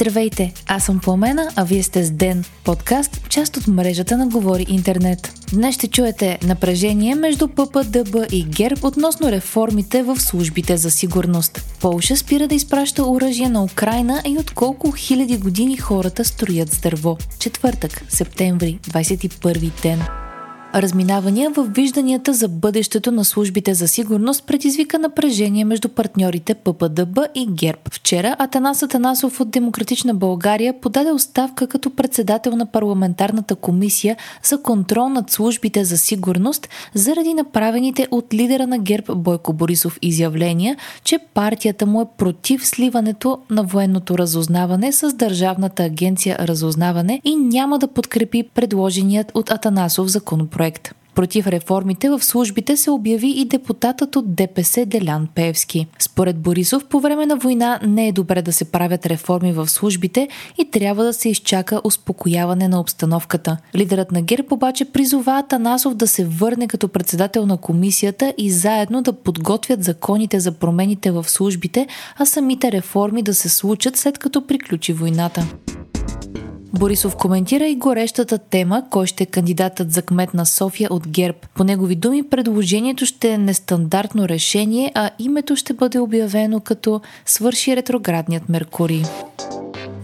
Здравейте, аз съм Пламена, а вие сте с Ден, подкаст, част от мрежата на Говори Интернет. Днес ще чуете напрежение между ППДБ и ГЕРБ относно реформите в службите за сигурност. Полша спира да изпраща оръжие на Украина и от колко хиляди години хората строят с дърво. Четвъртък, септември, 21 ден. Разминавания в вижданията за бъдещето на службите за сигурност предизвика напрежение между партньорите ППДБ и ГЕРБ. Вчера Атанас Атанасов от Демократична България подаде оставка като председател на парламентарната комисия за контрол над службите за сигурност заради направените от лидера на ГЕРБ Бойко Борисов изявления, че партията му е против сливането на военното разузнаване с Държавната агенция разузнаване и няма да подкрепи предложеният от Атанасов законопроект проект. Против реформите в службите се обяви и депутатът от ДПС Делян Певски. Според Борисов, по време на война не е добре да се правят реформи в службите и трябва да се изчака успокояване на обстановката. Лидерът на ГЕРБ обаче призова Танасов да се върне като председател на комисията и заедно да подготвят законите за промените в службите, а самите реформи да се случат след като приключи войната. Борисов коментира и горещата тема, кой ще е кандидатът за кмет на София от ГЕРБ. По негови думи, предложението ще е нестандартно решение, а името ще бъде обявено като свърши ретроградният Меркурий.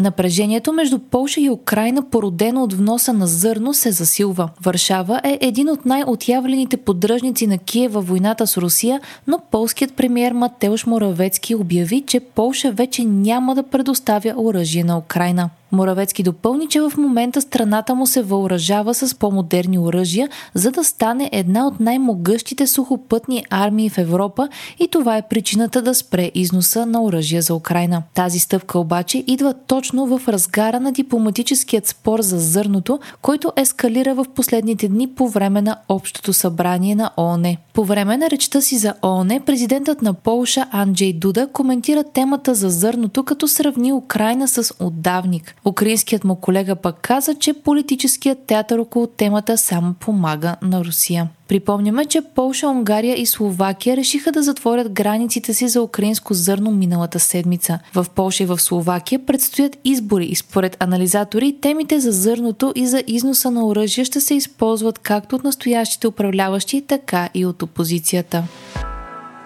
Напрежението между Полша и Украина, породено от вноса на зърно, се засилва. Варшава е един от най-отявлените поддръжници на Киев във войната с Русия, но полският премьер Матеуш Моравецки обяви, че Полша вече няма да предоставя оръжие на Украина. Моравецки допълни, че в момента страната му се въоръжава с по-модерни оръжия, за да стане една от най-могъщите сухопътни армии в Европа и това е причината да спре износа на оръжия за Украина. Тази стъпка обаче идва точно в разгара на дипломатическият спор за зърното, който ескалира в последните дни по време на Общото събрание на ООН. По време на речта си за ООН, президентът на Полша Анджей Дуда коментира темата за зърното, като сравни Украина с отдавник. Украинският му колега пък каза, че политическият театър около темата само помага на Русия. Припомняме, че Полша, Унгария и Словакия решиха да затворят границите си за украинско зърно миналата седмица. В Полша и в Словакия предстоят избори и според анализатори темите за зърното и за износа на оръжие ще се използват както от настоящите управляващи, така и от опозицията.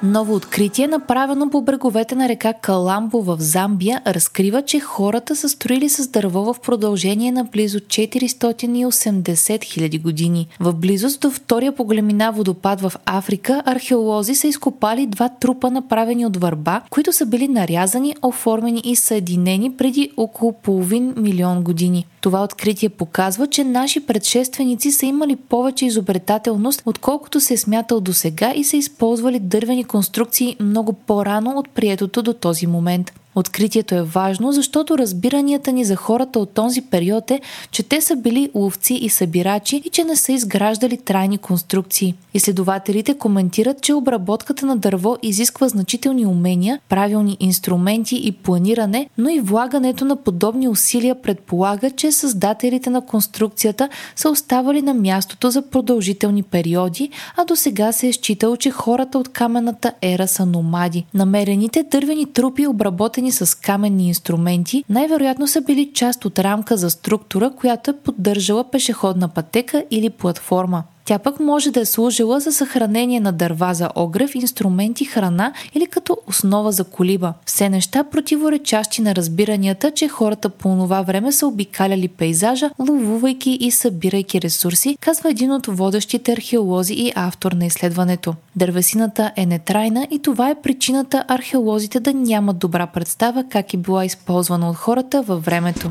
Ново откритие, направено по бреговете на река Каламбо в Замбия, разкрива, че хората са строили с дърво в продължение на близо 480 хиляди години. В близост до втория по големина водопад в Африка, археолози са изкопали два трупа, направени от върба, които са били нарязани, оформени и съединени преди около половин милион години. Това откритие показва, че наши предшественици са имали повече изобретателност, отколкото се е смятал до сега и са използвали дървени конструкции много по-рано от приетото до този момент. Откритието е важно, защото разбиранията ни за хората от този период е, че те са били ловци и събирачи и че не са изграждали трайни конструкции. Изследователите коментират, че обработката на дърво изисква значителни умения, правилни инструменти и планиране, но и влагането на подобни усилия предполага, че създателите на конструкцията са оставали на мястото за продължителни периоди, а до сега се е считало, че хората от каменната ера са номади. Намерените дървени трупи, обработени изградени с каменни инструменти, най-вероятно са били част от рамка за структура, която е поддържала пешеходна пътека или платформа. Тя пък може да е служила за съхранение на дърва за огрев, инструменти, храна или като основа за колиба. Все неща противоречащи на разбиранията, че хората по това време са обикаляли пейзажа, ловувайки и събирайки ресурси, казва един от водещите археолози и автор на изследването. Дървесината е нетрайна и това е причината археолозите да нямат добра представа как е била използвана от хората във времето.